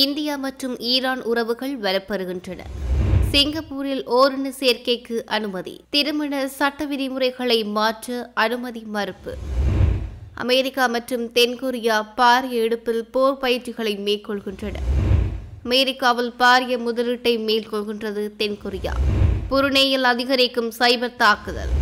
India மற்றும் Iran உறவுகள் வலப்பெறுகின்றன. சிங்கப்பூரில் ஓரின சேர்க்கைக்கு அனுமதி. திருமண சட்ட விதிமுறைகளை மாற்ற அனுமதி மறுப்பு. அமெரிக்கா மற்றும் தென்கொரியா பாரிய எடுப்பில் போர் பயிற்சிகளை மேற்கொள்கின்றன. அமெரிக்காவில் பாரிய முதலீட்டை மேற்கொள்கின்றது தென்கொரியா. புருனேயில் அதிகரிக்கும் சைபர் தாக்குதல்.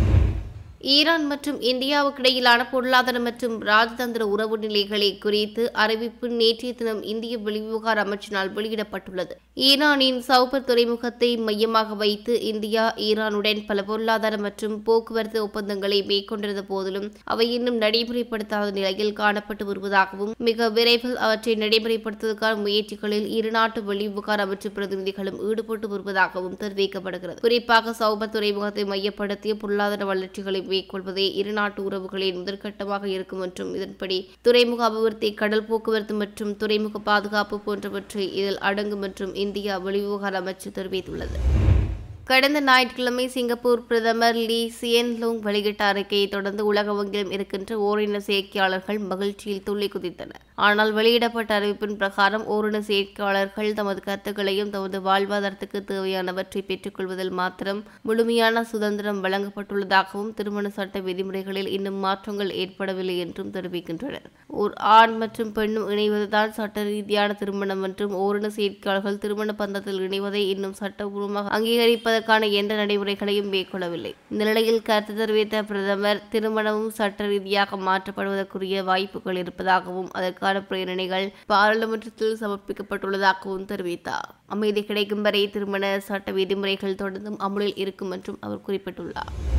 ஈரான் மற்றும் இந்தியாவுக்கு இடையிலான பொருளாதார மற்றும் ராஜதந்திர உறவு நிலைகளை குறித்து அறிவிப்பு நேற்றைய தினம் இந்திய வெளிவிவகார அமைச்சினால் வெளியிடப்பட்டுள்ளது. ஈரானின் சவுபர் துறைமுகத்தை மையமாக வைத்து இந்தியா ஈரானுடன் பல பொருளாதார மற்றும் போக்குவரத்து ஒப்பந்தங்களை மேற்கொண்டிருந்த போதிலும் அவை இன்னும் நடைமுறைப்படுத்தாத நிலையில் காணப்பட்டு வருவதாகவும் மிக விரைவில் அவற்றை நடைமுறைப்படுத்துவதற்கான முயற்சிகளில் இருநாட்டு வெளிவிவகார அமைச்சு பிரதிநிதிகளும் ஈடுபட்டு வருவதாகவும் தெரிவிக்கப்படுகிறது. குறிப்பாக சவுபர் துறைமுகத்தை மையப்படுத்திய பொருளாதார வளர்ச்சிகளை மேற்கொள்வதே இருநாட்டு உறவுகளின் முதற்கட்டமாக இருக்கும் என்றும் இதன்படி துறைமுக அபிவிருத்தி கடல் போக்குவரத்து மற்றும் துறைமுக பாதுகாப்பு போன்றவற்றை இதில் அடங்கும் என்றும் இந்தியா வெளிவிவகார அமைச்சு தெரிவித்துள்ளது. கடந்த ஞாயிற்றுக்கிழமை சிங்கப்பூர் பிரதமர் லீ சியன் லூங் வெளியிட்ட அறிக்கையை தொடர்ந்து உலக வங்கியிலும் இருக்கின்ற ஓரின சேர்க்கையாளர்கள் மகிழ்ச்சியில் துள்ளி குதித்தனர். ஆனால் வெளியிடப்பட்ட அறிவிப்பின் பிரகாரம் ஓரின சேர்க்கையாளர்கள் தமது கருத்துக்களையும் தமது வாழ்வாதாரத்துக்கு தேவையானவற்றை பெற்றுக்கொள்வதில் மாத்திரம் முழுமையான சுதந்திரம் வழங்கப்பட்டுள்ளதாகவும் திருமண சட்ட விதிமுறைகளில் இன்னும் மாற்றங்கள் ஏற்படவில்லை என்றும் தெரிவிக்கின்றனர். ஓர் ஆண் மற்றும் பெண்ணும் இணைவதுதான் சட்ட ரீதியான திருமணம் மற்றும் ஓரின செயற்கையாளர்கள் திருமண பந்தத்தில் இணைவதை இன்னும் சட்டபூர்வமாக அங்கீகரிப்பதற்கான எந்த நடைமுறைகளையும் மேற்கொள்ளவில்லை. இந்த நிலையில் கருத்து தெரிவித்த பிரதமர் திருமணமும் சட்ட ரீதியாக மாற்றப்படுவதற்குரிய வாய்ப்புகள் இருப்பதாகவும் அதற்கான பிரேரணைகள் பாராளுமன்றத்தில் சமர்ப்பிக்கப்பட்டுள்ளதாகவும் தெரிவித்தார். அமைதி கிடைக்கும் வரை திருமண சட்ட விதிமுறைகள் தொடர்ந்தும் அமுலில் இருக்கும் என்றும் அவர் குறிப்பிட்டுள்ளார்.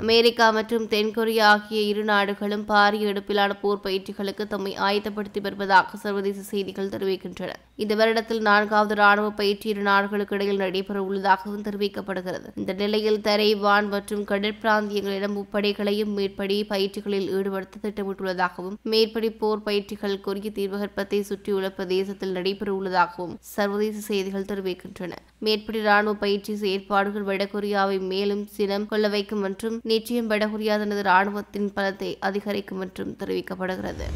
அமெரிக்கா மற்றும் தென்கொரியா ஆகிய இரு நாடுகளும் பாரிய எடுப்பிலான போர் பயிற்சிகளுக்கு தம்மை ஆயத்தப்படுத்தி வருவதாக சர்வதேச செய்திகள் தெரிவிக்கின்றன. இந்த வருடத்தில் நான்காவது ராணுவ பயிற்சி இரு நாடுகளுக்கு இடையில் நடைபெற உள்ளதாகவும் தெரிவிக்கப்படுகிறது. இந்த நிலையில் தரை வான் மற்றும் கடற்பிராந்தியங்களிடம் முப்படைகளையும் மேற்படி பயிற்சிகளில் ஈடுபடுத்த திட்டமிட்டுள்ளதாகவும் மேற்படி போர் பயிற்சிகள் கொரிய தீர்வகற்பத்தை சுற்றியுள்ள பிரதேசத்தில் நடைபெற உள்ளதாகவும் சர்வதேச செய்திகள் தெரிவிக்கின்றன. மேற்படி ராணுவ பயிற்சி செயற்பாடுகள் வடகொரியாவை மேலும் சினம் கொள்ள வைக்கும் மற்றும் நிச்சயம் வடகொரியா தனது ராணுவத்தின் பலத்தை அதிகரிக்கும் என்றும் தெரிவிக்கப்படுகிறது.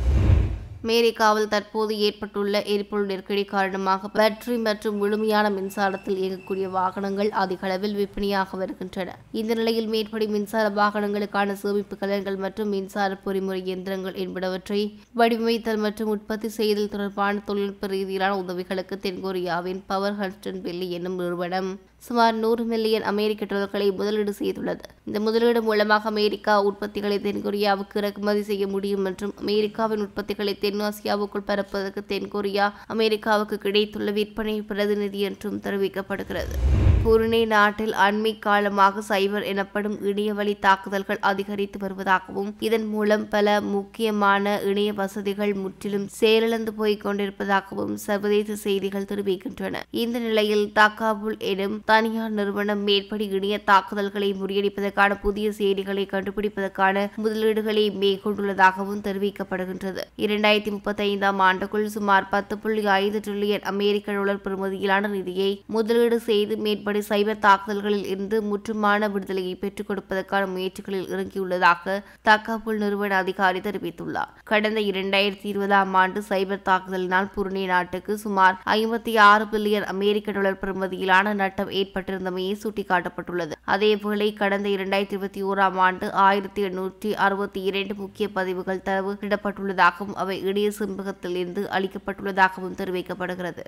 அமெரிக்காவில் தற்போது ஏற்பட்டுள்ள எரிபொருள் நெருக்கடி காரணமாக பேட்டரி மற்றும் முழுமையான மின்சாரத்தில் இயங்கக்கூடிய வாகனங்கள் அதிக அளவில் விற்பனையாக வருகின்றன. இந்த நிலையில் மேற்படி மின்சார வாகனங்களுக்கான சேமிப்பு கலன்கள் மற்றும் மின்சார பொறிமுறை இயந்திரங்கள் என்பனவற்றை வடிவமைத்தல் மற்றும் உற்பத்தி செய்தல் தொடர்பான தொழில்நுட்ப ரீதியிலான உதவிகளுக்கு தென்கொரியாவின் பவர் ஹன்ஸ்டன் வெள்ளி என்னும் நிறுவனம் சுமார் நூறு மில்லியன் அமெரிக்க டாலர்களை முதலீடு செய்துள்ளது. இந்த முதலீடு மூலமாக அமெரிக்கா உற்பத்திகளை தென்கொரியாவுக்கு இறக்குமதி செய்ய முடியும் என்றும் அமெரிக்காவின் உற்பத்திகளை தென்னாசியாவுக்குள் பரப்புவதற்கு தென்கொரியா அமெரிக்காவுக்கு கிடைத்துள்ள விற்பனை பிரதிநிதி என்றும் தெரிவிக்கப்படுகிறது. புருனே நாட்டில் அண்மை காலமாக சைபர் எனப்படும் இணையவழி தாக்குதல்கள் அதிகரித்து வருவதாகவும் இதன் மூலம் பல முக்கியமான இணைய வசதிகள் முற்றிலும் செயலிழந்து போய்க் கொண்டிருப்பதாகவும் சர்வதேச செய்திகள் தெரிவிக்கின்றன. இந்த நிலையில் தக்காபுல் எனும் தனியார் நிறுவனம் மேற்படி இணைய தாக்குதல்களை முறியடிப்பதற்கான புதிய செய்திகளை கண்டுபிடிப்பதற்கான முதலீடுகளை மேற்கொண்டுள்ளதாகவும் தெரிவிக்கப்படுகின்றது. இரண்டாயிரத்தி முப்பத்தி ஐந்தாம் ஆண்டுக்குள் சுமார் பத்து புள்ளி ஐந்து டிரில்லியன் அமெரிக்க டாலர் பெறுமதியிலான நிதியை முதலீடு செய்து மேற்படி சைபர் தாக்குதல்களில் இருந்து முற்றுமான விடுதலையை பெற்றுக் கொடுப்பதற்கான முயற்சிகளில் இறங்கியுள்ளதாக தகவல் நிறுவன அதிகாரி தெரிவித்துள்ளார். கடந்த இரண்டாயிரத்தி இருபதாம் ஆண்டு சைபர் தாக்குதலினால் புருனே நாட்டுக்கு சுமார் ஐம்பத்தி ஆறு பில்லியன் அமெரிக்க டாலர் பெறுமதியிலான நட்டம் ஏற்பட்டிருந்தமையே சுட்டிக்காட்டப்பட்டுள்ளது. அதேவேளை கடந்த இரண்டாயிரத்தி இருபத்தி ஓராம் ஆண்டு ஆயிரத்தி எண்ணூற்றி அறுபத்தி இரண்டு முக்கிய பதிவுகள் தரவு இடப்பட்டுள்ளதாகவும் அவை இணைய செம்பகத்திலிருந்து அளிக்கப்பட்டுள்ளதாகவும் தெரிவிக்கப்படுகிறது.